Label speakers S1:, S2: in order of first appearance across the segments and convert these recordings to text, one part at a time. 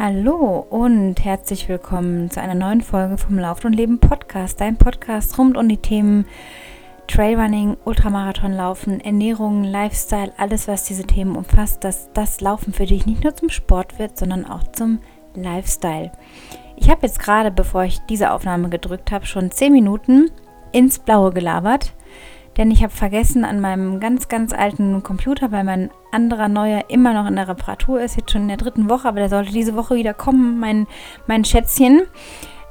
S1: Hallo und herzlich willkommen zu einer neuen Folge vom Lauf und Leben Podcast, dein Podcast rund um die Themen Trailrunning, Ultramarathonlaufen, Ernährung, Lifestyle, alles was diese Themen umfasst, dass das Laufen für dich nicht nur zum Sport wird, sondern auch zum Lifestyle. Ich habe jetzt gerade, bevor ich diese Aufnahme gedrückt habe, schon 10 Minuten ins Blaue gelabert denn ich habe vergessen an meinem ganz, ganz alten Computer, weil mein anderer neuer immer noch in der Reparatur ist, jetzt schon in der dritten Woche, aber der sollte diese Woche wieder kommen, mein, mein Schätzchen.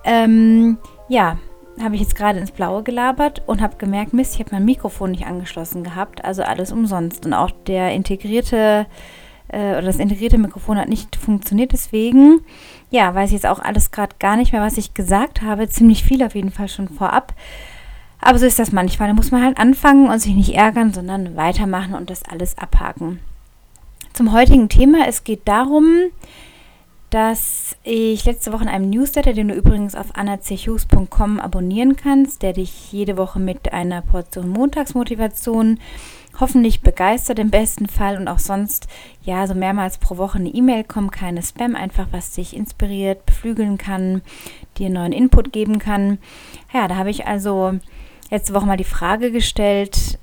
S1: Ähm, ja, habe ich jetzt gerade ins Blaue gelabert und habe gemerkt, Mist, ich habe mein Mikrofon nicht angeschlossen gehabt, also alles umsonst. Und auch der integrierte äh, oder das integrierte Mikrofon hat nicht funktioniert, deswegen, ja, weiß ich jetzt auch alles gerade gar nicht mehr, was ich gesagt habe. Ziemlich viel auf jeden Fall schon vorab. Aber so ist das manchmal. Da muss man halt anfangen und sich nicht ärgern, sondern weitermachen und das alles abhaken. Zum heutigen Thema. Es geht darum, dass ich letzte Woche in einem Newsletter, den du übrigens auf annachughes.com abonnieren kannst, der dich jede Woche mit einer Portion Montagsmotivation hoffentlich begeistert im besten Fall und auch sonst ja so mehrmals pro Woche eine E-Mail kommt, keine Spam, einfach was dich inspiriert, beflügeln kann, dir neuen Input geben kann. Ja, da habe ich also letzte Woche mal die Frage gestellt,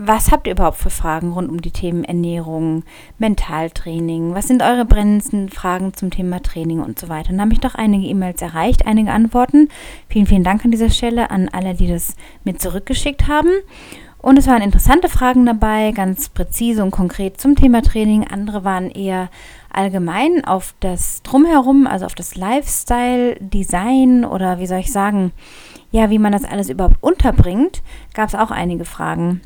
S1: was habt ihr überhaupt für Fragen rund um die Themen Ernährung, Mentaltraining? Was sind eure brennendsten Fragen zum Thema Training und so weiter? Und da habe ich doch einige E-Mails erreicht, einige Antworten. Vielen, vielen Dank an dieser Stelle an alle, die das mit zurückgeschickt haben. Und es waren interessante Fragen dabei, ganz präzise und konkret zum Thema Training. Andere waren eher allgemein auf das Drumherum, also auf das Lifestyle, Design oder wie soll ich sagen, ja, wie man das alles überhaupt unterbringt, gab es auch einige Fragen.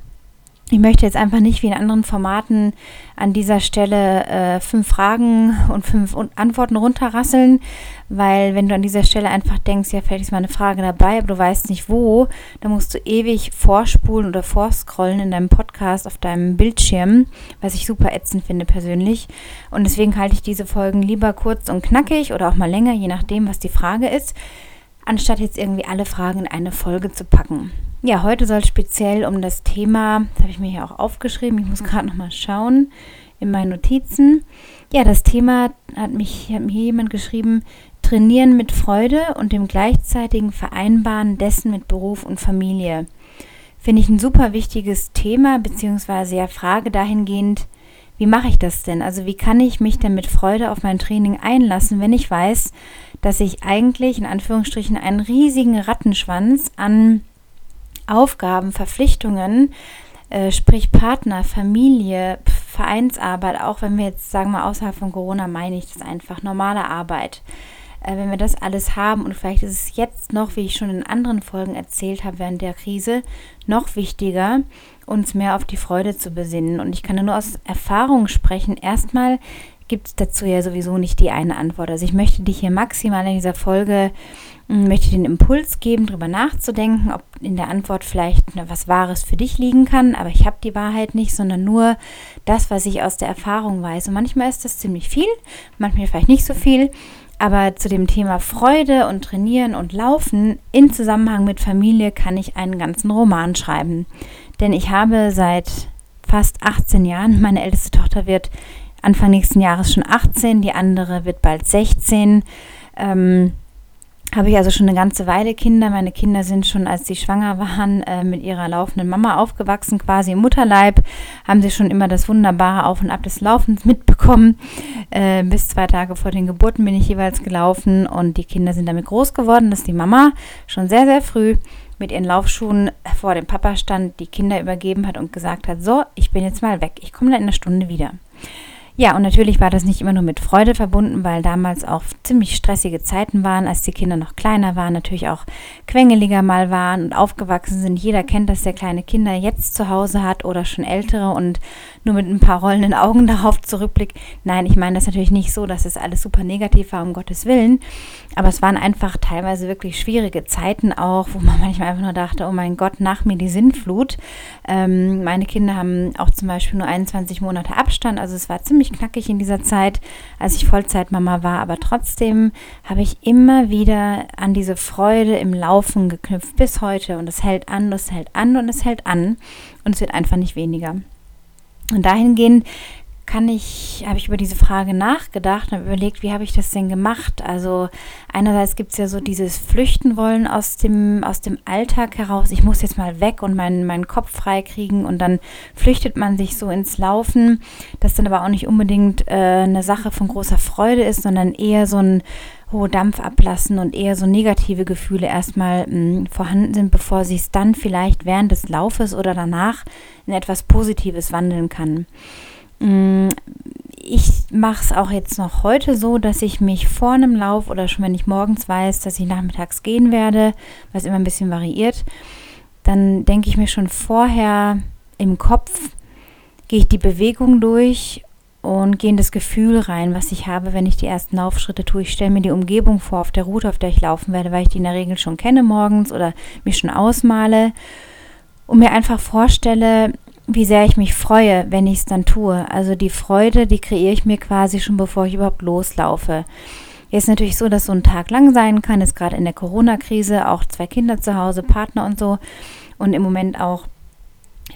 S1: Ich möchte jetzt einfach nicht wie in anderen Formaten an dieser Stelle äh, fünf Fragen und fünf Antworten runterrasseln, weil wenn du an dieser Stelle einfach denkst, ja, vielleicht ist mal eine Frage dabei, aber du weißt nicht wo, dann musst du ewig vorspulen oder vorscrollen in deinem Podcast auf deinem Bildschirm, was ich super ätzend finde persönlich. Und deswegen halte ich diese Folgen lieber kurz und knackig oder auch mal länger, je nachdem, was die Frage ist anstatt jetzt irgendwie alle Fragen in eine Folge zu packen. Ja, heute soll es speziell um das Thema, das habe ich mir hier auch aufgeschrieben, ich muss gerade nochmal schauen in meinen Notizen. Ja, das Thema hat mich hat mir jemand geschrieben, trainieren mit Freude und dem gleichzeitigen Vereinbaren dessen mit Beruf und Familie. Finde ich ein super wichtiges Thema, beziehungsweise ja Frage dahingehend, wie mache ich das denn? Also wie kann ich mich denn mit Freude auf mein Training einlassen, wenn ich weiß, dass ich eigentlich in Anführungsstrichen einen riesigen Rattenschwanz an Aufgaben, Verpflichtungen, äh, sprich Partner, Familie, Vereinsarbeit, auch wenn wir jetzt sagen wir außerhalb von Corona meine ich das einfach, normale Arbeit. Äh, wenn wir das alles haben und vielleicht ist es jetzt noch, wie ich schon in anderen Folgen erzählt habe während der Krise, noch wichtiger, uns mehr auf die Freude zu besinnen. Und ich kann nur aus Erfahrung sprechen. Erstmal gibt es dazu ja sowieso nicht die eine Antwort. Also ich möchte dich hier maximal in dieser Folge, hm, möchte den Impuls geben, darüber nachzudenken, ob in der Antwort vielleicht was Wahres für dich liegen kann. Aber ich habe die Wahrheit nicht, sondern nur das, was ich aus der Erfahrung weiß. Und manchmal ist das ziemlich viel, manchmal vielleicht nicht so viel. Aber zu dem Thema Freude und Trainieren und Laufen in Zusammenhang mit Familie kann ich einen ganzen Roman schreiben. Denn ich habe seit fast 18 Jahren, meine älteste Tochter wird Anfang nächsten Jahres schon 18, die andere wird bald 16. Ähm, habe ich also schon eine ganze Weile Kinder. Meine Kinder sind schon, als sie schwanger waren, äh, mit ihrer laufenden Mama aufgewachsen, quasi im Mutterleib. Haben sie schon immer das wunderbare Auf und Ab des Laufens mitbekommen. Äh, bis zwei Tage vor den Geburten bin ich jeweils gelaufen und die Kinder sind damit groß geworden, dass die Mama schon sehr, sehr früh mit ihren Laufschuhen vor dem Papa stand, die Kinder übergeben hat und gesagt hat, so, ich bin jetzt mal weg, ich komme dann in einer Stunde wieder. Ja, und natürlich war das nicht immer nur mit Freude verbunden, weil damals auch ziemlich stressige Zeiten waren, als die Kinder noch kleiner waren, natürlich auch quengeliger mal waren und aufgewachsen sind. Jeder kennt das, der kleine Kinder jetzt zu Hause hat oder schon ältere und nur mit ein paar rollenden Augen darauf zurückblickt. Nein, ich meine das natürlich nicht so, dass es alles super negativ war, um Gottes Willen. Aber es waren einfach teilweise wirklich schwierige Zeiten auch, wo man manchmal einfach nur dachte, oh mein Gott, nach mir die Sinnflut. Ähm, meine Kinder haben auch zum Beispiel nur 21 Monate Abstand, also es war ziemlich ziemlich knackig in dieser Zeit, als ich Vollzeitmama war, aber trotzdem habe ich immer wieder an diese Freude im Laufen geknüpft bis heute und es hält an, es hält an und es hält an und es wird einfach nicht weniger. Und dahingehend kann ich, habe ich über diese Frage nachgedacht und überlegt, wie habe ich das denn gemacht? Also einerseits gibt es ja so dieses Flüchten wollen aus dem, aus dem Alltag heraus. Ich muss jetzt mal weg und meinen, meinen Kopf frei kriegen und dann flüchtet man sich so ins Laufen, das dann aber auch nicht unbedingt äh, eine Sache von großer Freude ist, sondern eher so ein hohe Dampf ablassen und eher so negative Gefühle erstmal mh, hm, vorhanden sind, bevor sich es dann vielleicht während des Laufes oder danach in etwas Positives wandeln kann. Mh, hm, ich mache es auch jetzt noch heute so, dass ich mich vor einem Lauf oder schon wenn ich morgens weiß, dass ich nachmittags gehen werde, was immer ein bisschen variiert, dann denke ich mir schon vorher im Kopf, gehe ich die Bewegung durch und gehe in das Gefühl rein, was ich habe, wenn ich die ersten Laufschritte tue. Ich stelle mir die Umgebung vor auf der Route, auf der ich laufen werde, weil ich die in der Regel schon kenne morgens oder mich schon ausmale und mir einfach vorstelle, wie sehr ich mich freue, wenn ich es dann tue. Also die Freude, die kreiere ich mir quasi schon, bevor ich überhaupt loslaufe. Jetzt ist natürlich so, dass so ein Tag lang sein kann, ist gerade in der Corona-Krise, auch zwei Kinder zu Hause, Partner und so und im Moment auch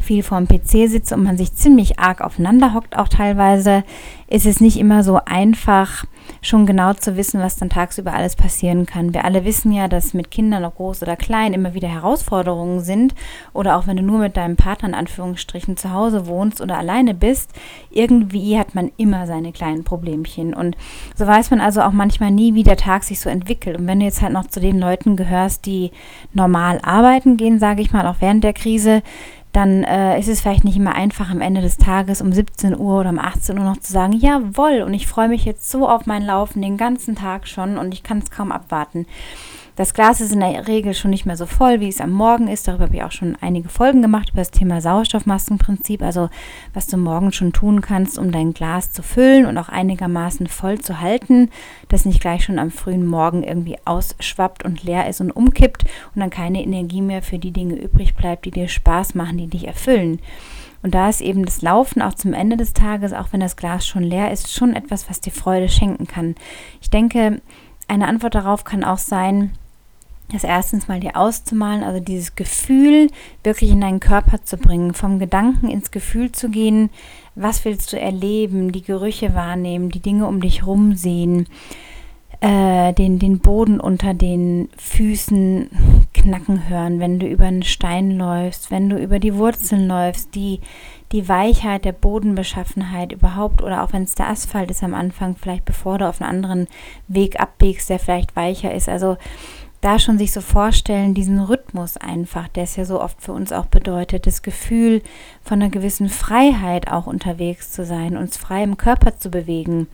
S1: viel vorm PC sitze und man sich ziemlich arg aufeinander hockt, auch teilweise, ist es nicht immer so einfach, schon genau zu wissen, was dann tagsüber alles passieren kann. Wir alle wissen ja, dass mit Kindern, ob groß oder klein, immer wieder Herausforderungen sind. Oder auch wenn du nur mit deinem Partner in Anführungsstrichen zu Hause wohnst oder alleine bist, irgendwie hat man immer seine kleinen Problemchen. Und so weiß man also auch manchmal nie, wie der Tag sich so entwickelt. Und wenn du jetzt halt noch zu den Leuten gehörst, die normal arbeiten gehen, sage ich mal, auch während der Krise, dann äh, ist es vielleicht nicht immer einfach am Ende des Tages um 17 Uhr oder um 18 Uhr noch zu sagen, jawohl, und ich freue mich jetzt so auf mein Laufen den ganzen Tag schon und ich kann es kaum abwarten. Das Glas ist in der Regel schon nicht mehr so voll, wie es am Morgen ist. Darüber habe ich auch schon einige Folgen gemacht über das Thema Sauerstoffmaskenprinzip, also was du morgen schon tun kannst, um dein Glas zu füllen und auch einigermaßen voll zu halten, dass nicht gleich schon am frühen Morgen irgendwie ausschwappt und leer ist und umkippt und dann keine Energie mehr für die Dinge übrig bleibt, die dir Spaß machen, die dich erfüllen. Und da ist eben das Laufen auch zum Ende des Tages, auch wenn das Glas schon leer ist, schon etwas, was dir Freude schenken kann. Ich denke, eine Antwort darauf kann auch sein, das erstens mal dir auszumalen, also dieses Gefühl wirklich in deinen Körper zu bringen, vom Gedanken ins Gefühl zu gehen, was willst du erleben, die Gerüche wahrnehmen, die Dinge um dich rum sehen, äh, den, den Boden unter den Füßen knacken hören, wenn du über einen Stein läufst, wenn du über die Wurzeln läufst, die, die Weichheit der Bodenbeschaffenheit überhaupt oder auch wenn es der Asphalt ist am Anfang, vielleicht bevor du auf einen anderen Weg abbiegst, der vielleicht weicher ist. Also da schon sich so vorstellen, diesen Rhythmus einfach, der es ja so oft für uns auch bedeutet, das Gefühl von einer gewissen Freiheit auch unterwegs zu sein, uns frei im Körper zu bewegen.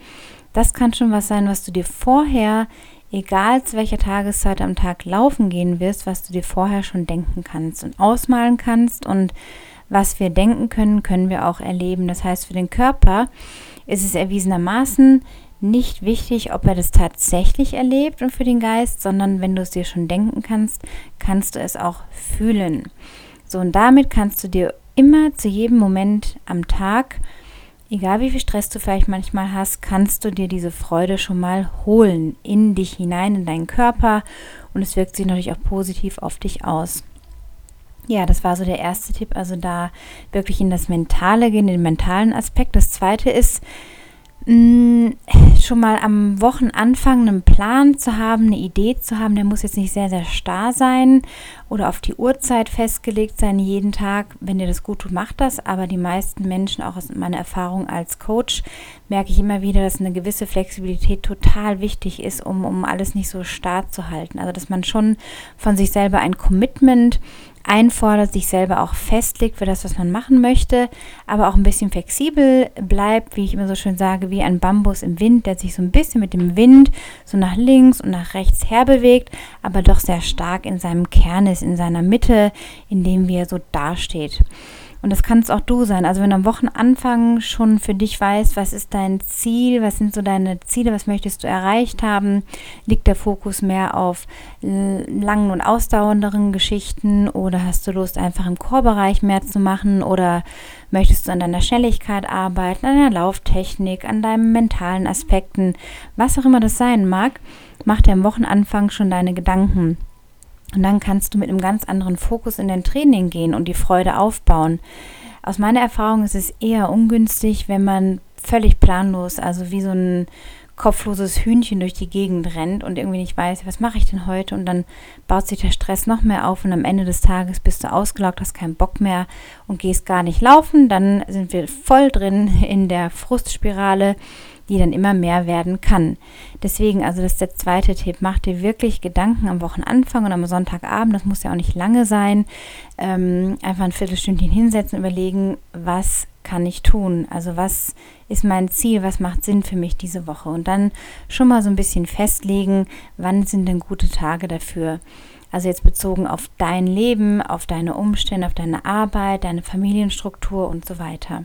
S1: Das kann schon was sein, was du dir vorher, egal zu welcher Tageszeit am Tag laufen gehen wirst, was du dir vorher schon denken kannst und ausmalen kannst und was wir denken können, können wir auch erleben. Das heißt, für den Körper ist es erwiesenermaßen nicht wichtig, ob er das tatsächlich erlebt und für den Geist, sondern wenn du es dir schon denken kannst, kannst du es auch fühlen. So, und damit kannst du dir immer zu jedem Moment am Tag, egal wie viel Stress du vielleicht manchmal hast, kannst du dir diese Freude schon mal holen in dich hinein, in deinen Körper und es wirkt sich natürlich auch positiv auf dich aus. Ja, das war so der erste Tipp, also da wirklich in das Mentale gehen, den mentalen Aspekt. Das zweite ist, schon mal am Wochenanfang einen Plan zu haben, eine Idee zu haben, der muss jetzt nicht sehr, sehr starr sein oder auf die Uhrzeit festgelegt sein, jeden Tag. Wenn dir das gut tut, macht das. Aber die meisten Menschen, auch aus meiner Erfahrung als Coach, merke ich immer wieder, dass eine gewisse Flexibilität total wichtig ist, um, um alles nicht so starr zu halten. Also, dass man schon von sich selber ein Commitment einfordert, sich selber auch festlegt für das, was man machen möchte, aber auch ein bisschen flexibel bleibt, wie ich immer so schön sage, wie ein Bambus im Wind, der sich so ein bisschen mit dem Wind so nach links und nach rechts herbewegt, aber doch sehr stark in seinem Kern ist, in seiner Mitte, in dem wie er so dasteht. Und das kannst auch du sein. Also wenn du am Wochenanfang schon für dich weißt, was ist dein Ziel, was sind so deine Ziele, was möchtest du erreicht haben, liegt der Fokus mehr auf langen und ausdauernderen Geschichten oder hast du Lust, einfach im Chorbereich mehr zu machen oder möchtest du an deiner Schnelligkeit arbeiten, an deiner Lauftechnik, an deinen mentalen Aspekten, was auch immer das sein mag, mach dir am Wochenanfang schon deine Gedanken. Und dann kannst du mit einem ganz anderen Fokus in dein Training gehen und die Freude aufbauen. Aus meiner Erfahrung ist es eher ungünstig, wenn man völlig planlos, also wie so ein kopfloses Hühnchen durch die Gegend rennt und irgendwie nicht weiß, was mache ich denn heute? Und dann baut sich der Stress noch mehr auf und am Ende des Tages bist du ausgelaugt, hast keinen Bock mehr und gehst gar nicht laufen. Dann sind wir voll drin in der Frustspirale, die dann immer mehr werden kann. Deswegen, also das ist der zweite Tipp, mach dir wirklich Gedanken am Wochenanfang und am Sonntagabend, das muss ja auch nicht lange sein, ähm, einfach ein Viertelstündchen hinsetzen, überlegen, was kann ich tun? Also was ist mein Ziel? Was macht Sinn für mich diese Woche? Und dann schon mal so ein bisschen festlegen, wann sind denn gute Tage dafür? Also jetzt bezogen auf dein Leben, auf deine Umstände, auf deine Arbeit, deine Familienstruktur und so weiter.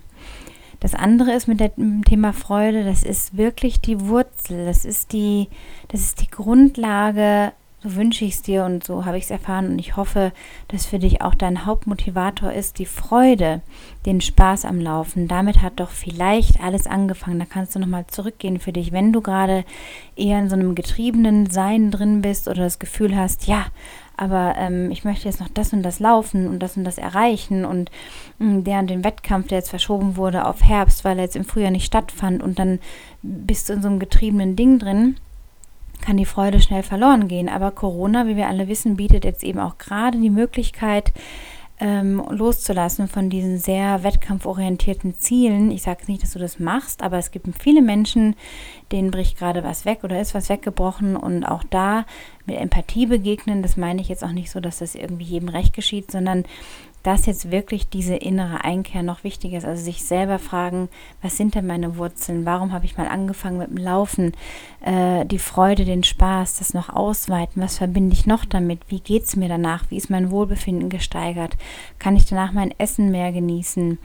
S1: Das andere ist mit dem Thema Freude, das ist wirklich die Wurzel, das ist die, das ist die Grundlage so wünsche ich es dir und so habe ich es erfahren und ich hoffe, dass für dich auch dein Hauptmotivator ist, die Freude, den Spaß am Laufen. Damit hat doch vielleicht alles angefangen. Da kannst du nochmal zurückgehen für dich, wenn du gerade eher in so einem getriebenen Sein drin bist oder das Gefühl hast, ja, aber ähm, ich möchte jetzt noch das und das laufen und das und das erreichen und mh, hm, der und den Wettkampf, der jetzt verschoben wurde auf Herbst, weil er jetzt im Frühjahr nicht stattfand und dann bist du in so einem getriebenen Ding drin kann die Freude schnell verloren gehen. Aber Corona, wie wir alle wissen, bietet jetzt eben auch gerade die Möglichkeit, ähm, loszulassen von diesen sehr wettkampforientierten Zielen. Ich sage nicht, dass du das machst, aber es gibt viele Menschen, denen bricht gerade was weg oder ist was weggebrochen und auch da mit Empathie begegnen. Das meine ich jetzt auch nicht so, dass das irgendwie jedem recht geschieht, sondern dass jetzt wirklich diese innere Einkehr noch wichtig ist. Also sich selber fragen, was sind denn meine Wurzeln? Warum habe ich mal angefangen mit dem Laufen? Äh, die Freude, den Spaß, das noch ausweiten. Was verbinde ich noch damit? Wie geht es mir danach? Wie ist mein Wohlbefinden gesteigert? Kann ich danach mein Essen mehr genießen?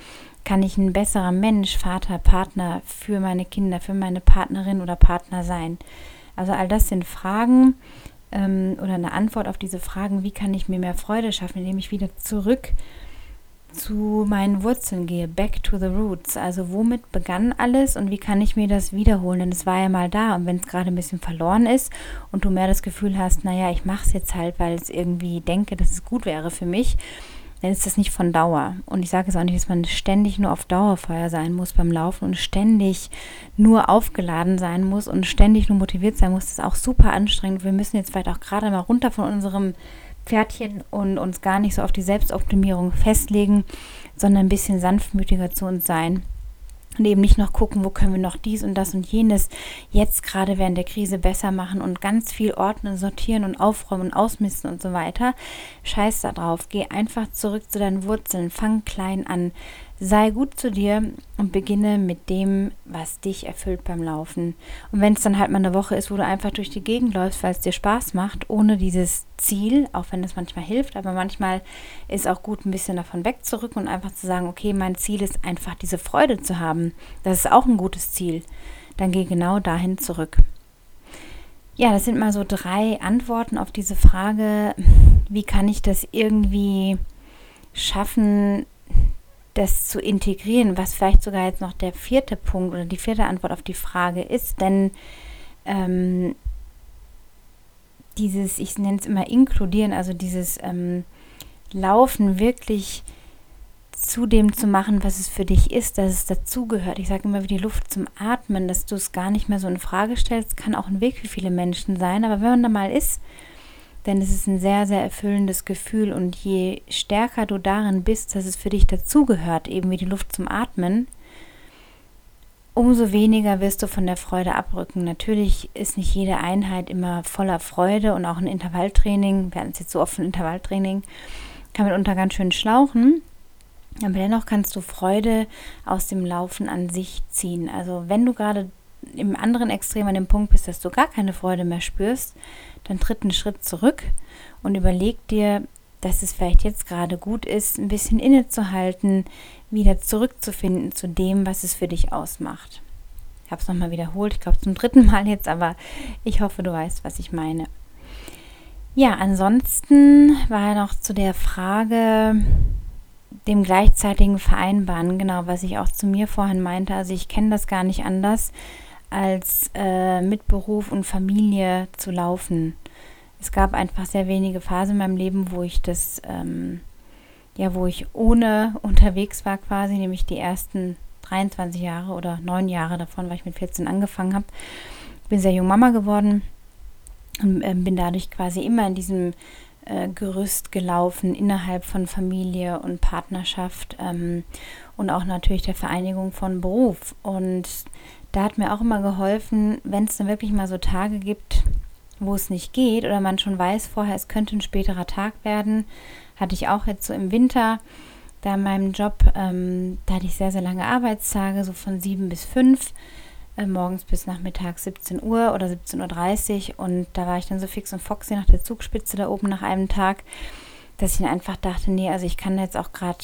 S1: Kann ich ein besserer Mensch, Vater, Partner für meine Kinder, für meine Partnerin oder Partner sein? Also all das sind Fragen, ähm, oder eine Antwort auf diese Fragen, wie kann ich mir mehr Freude schaffen, indem ich wieder zurück zu meinen Wurzeln gehe, back to the roots. Also womit begann alles und wie kann ich mir das wiederholen? Denn es war ja mal da und wenn es gerade ein bisschen verloren ist und du mehr das Gefühl hast, naja, ich mache es jetzt halt, weil es irgendwie denke, dass es gut wäre für mich, dann ist das nicht von Dauer. Und ich sage es auch nicht, dass man ständig nur auf Dauerfeuer sein muss beim Laufen und ständig nur aufgeladen sein muss und ständig nur motiviert sein muss. Das ist auch super anstrengend. Wir müssen jetzt vielleicht auch gerade mal runter von unserem Pferdchen und uns gar nicht so auf die Selbstoptimierung festlegen, sondern ein bisschen sanftmütiger zu uns sein und eben nicht noch gucken, wo können wir noch dies und das und jenes jetzt gerade während der Krise besser machen und ganz viel ordnen, sortieren und aufräumen und ausmisten und so weiter. Scheiß da drauf. Geh einfach zurück zu deinen Wurzeln. Fang klein an. Sei gut zu dir und beginne mit dem, was dich erfüllt beim Laufen. Und wenn es dann halt mal eine Woche ist, wo du einfach durch die Gegend läufst, weil es dir Spaß macht, ohne dieses Ziel, auch wenn das manchmal hilft, aber manchmal ist auch gut, ein bisschen davon wegzurücken und einfach zu sagen, okay, mein Ziel ist einfach diese Freude zu haben. Das ist auch ein gutes Ziel. Dann geh genau dahin zurück. Ja, das sind mal so drei Antworten auf diese Frage, wie kann ich das irgendwie schaffen, das zu integrieren, was vielleicht sogar jetzt noch der vierte Punkt oder die vierte Antwort auf die Frage ist, denn ähm, dieses, ich nenne es immer inkludieren, also dieses ähm, Laufen wirklich zu dem zu machen, was es für dich ist, dass es dazugehört. Ich sage immer wie die Luft zum Atmen, dass du es gar nicht mehr so in Frage stellst, kann auch ein Weg für viele Menschen sein, aber wenn man da mal ist, denn es ist ein sehr, sehr erfüllendes Gefühl und je stärker du darin bist, dass es für dich dazugehört, eben wie die Luft zum Atmen, umso weniger wirst du von der Freude abrücken. Natürlich ist nicht jede Einheit immer voller Freude und auch ein Intervalltraining, wir hatten es jetzt so oft ein Intervalltraining, kann mitunter ganz schön schlauchen. Aber dennoch kannst du Freude aus dem Laufen an sich ziehen. Also wenn du gerade im anderen Extrem an dem Punkt bist, dass du gar keine Freude mehr spürst, dann tritt einen Schritt zurück und überleg dir, dass es vielleicht jetzt gerade gut ist, ein bisschen innezuhalten, wieder zurückzufinden zu dem, was es für dich ausmacht. Ich habe es nochmal wiederholt, ich glaube zum dritten Mal jetzt, aber ich hoffe, du weißt, was ich meine. Ja, ansonsten war noch zu der Frage dem gleichzeitigen Vereinbaren, genau, was ich auch zu mir vorhin meinte. Also ich kenne das gar nicht anders, als äh, mit Beruf und Familie zu laufen es gab einfach sehr wenige Phasen in meinem Leben, wo ich das, ähm, ja, wo ich ohne unterwegs war quasi, nämlich die ersten 23 Jahre oder neun Jahre davon, weil ich mit 14 angefangen habe. Bin sehr jung Mama geworden und äh, bin dadurch quasi immer in diesem äh, Gerüst gelaufen innerhalb von Familie und Partnerschaft ähm, und auch natürlich der Vereinigung von Beruf. Und da hat mir auch immer geholfen, wenn es dann wirklich mal so Tage gibt, wo es nicht geht oder man schon weiß vorher, es könnte ein späterer Tag werden, hatte ich auch jetzt so im Winter da in meinem Job, ähm, da hatte ich sehr, sehr lange Arbeitstage, so von sieben bis fünf, äh, morgens bis nachmittags 17 Uhr oder 17.30 Uhr und da war ich dann so fix und foxy nach der Zugspitze da oben nach einem Tag, dass ich dann einfach dachte, nee, also ich kann jetzt auch gerade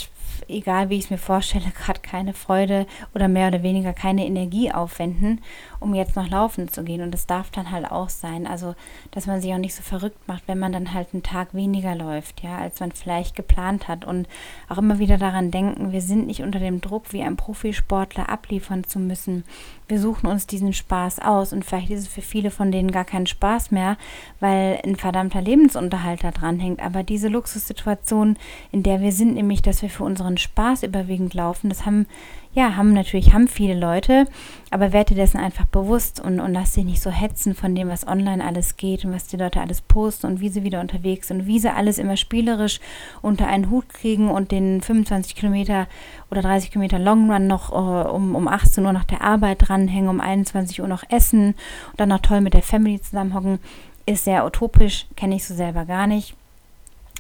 S1: egal wie ich es mir vorstelle, gerade keine Freude oder mehr oder weniger keine Energie aufwenden, um jetzt noch laufen zu gehen. Und das darf dann halt auch sein. Also, dass man sich auch nicht so verrückt macht, wenn man dann halt einen Tag weniger läuft, ja, als man vielleicht geplant hat. Und auch immer wieder daran denken, wir sind nicht unter dem Druck, wie ein Profisportler abliefern zu müssen. Wir suchen uns diesen Spaß aus und vielleicht ist es für viele von denen gar kein Spaß mehr, weil ein verdammter Lebensunterhalt da dran hängt. Aber diese Luxussituation, in der wir sind, nämlich, dass wir für unseren Spaß überwiegend laufen, das haben ja, haben natürlich haben viele Leute, aber werde dir dessen einfach bewusst und, und lass dich nicht so hetzen von dem, was online alles geht und was die Leute alles posten und wie sie wieder unterwegs sind und wie sie alles immer spielerisch unter einen Hut kriegen und den 25 Kilometer oder 30 Kilometer Long Run noch uh, um, um 18 Uhr nach der Arbeit dranhängen, um 21 Uhr noch essen und dann noch toll mit der Family zusammenhocken, ist sehr utopisch, kenne ich so selber gar nicht.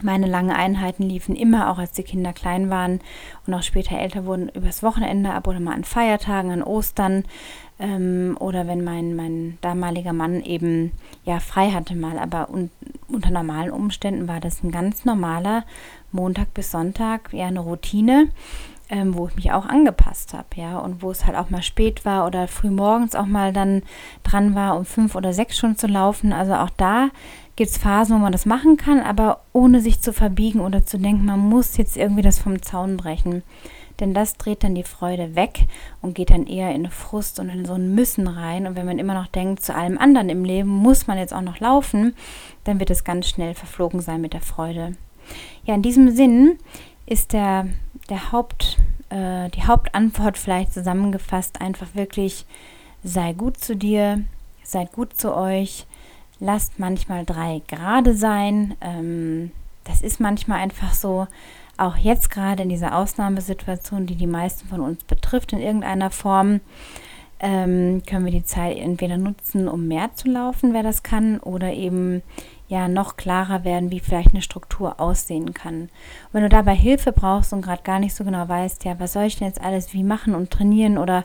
S1: Meine langen Einheiten liefen immer, auch als die Kinder klein waren und auch später älter wurden, übers Wochenende ab oder mal an Feiertagen, an Ostern ähm, oder wenn mein, mein damaliger Mann eben ja frei hatte mal. Aber un unter normalen Umständen war das ein ganz normaler Montag bis Sonntag, ja eine Routine. Ähm, wo ich mich auch angepasst habe, ja, und wo es halt auch mal spät war oder früh morgens auch mal dann dran war, um fünf oder sechs schon zu laufen. Also auch da gibt es Phasen, wo man das machen kann, aber ohne sich zu verbiegen oder zu denken, man muss jetzt irgendwie das vom Zaun brechen. Denn das dreht dann die Freude weg und geht dann eher in Frust und in so ein Müssen rein. Und wenn man immer noch denkt, zu allem anderen im Leben muss man jetzt auch noch laufen, dann wird es ganz schnell verflogen sein mit der Freude. Ja, in diesem Sinn ist der, der Haupt, äh, die Hauptantwort vielleicht zusammengefasst einfach wirklich, sei gut zu dir, seid gut zu euch, lasst manchmal drei gerade sein. Ähm, das ist manchmal einfach so. Auch jetzt gerade in dieser Ausnahmesituation, die die meisten von uns betrifft in irgendeiner Form, ähm, können wir die Zeit entweder nutzen, um mehr zu laufen, wer das kann, oder eben ja noch klarer werden, wie vielleicht eine Struktur aussehen kann. Und wenn du dabei Hilfe brauchst und gerade gar nicht so genau weißt, ja, was soll ich denn jetzt alles wie machen und trainieren oder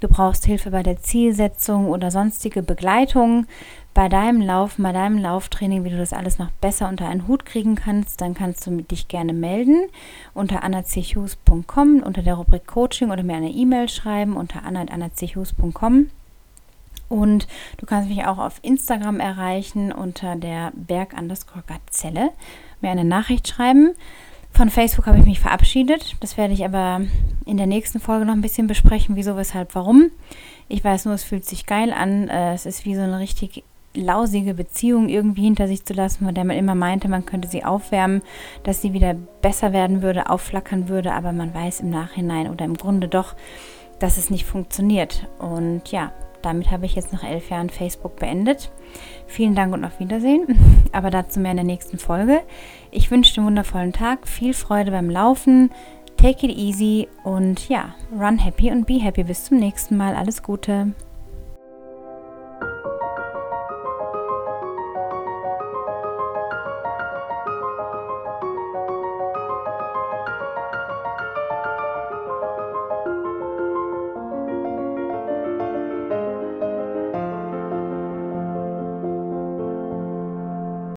S1: du brauchst Hilfe bei der Zielsetzung oder sonstige Begleitung, bei deinem Laufen, bei deinem Lauftraining, wie du das alles noch besser unter einen Hut kriegen kannst, dann kannst du dich gerne melden unter annachus.com unter der Rubrik Coaching oder mir eine E-Mail schreiben unter anna.annachus.com. Und du kannst mich auch auf Instagram erreichen unter der Berg Gazelle, mir eine Nachricht schreiben. Von Facebook habe ich mich verabschiedet. Das werde ich aber in der nächsten Folge noch ein bisschen besprechen, wieso, weshalb, warum. Ich weiß nur, es fühlt sich geil an. Äh, es ist wie so eine richtig lausige Beziehung irgendwie hinter sich zu lassen, von der man immer meinte, man könnte sie aufwärmen, dass sie wieder besser werden würde, aufflackern würde, aber man weiß im Nachhinein oder im Grunde doch, dass es nicht funktioniert. Und ja, damit habe ich jetzt nach elf Jahren Facebook beendet. Vielen Dank und auf Wiedersehen. Aber dazu mehr in der nächsten Folge. Ich wünsche dir einen wundervollen Tag, viel Freude beim Laufen. Take it easy und ja, run happy und be happy. Bis zum nächsten Mal. Alles Gute.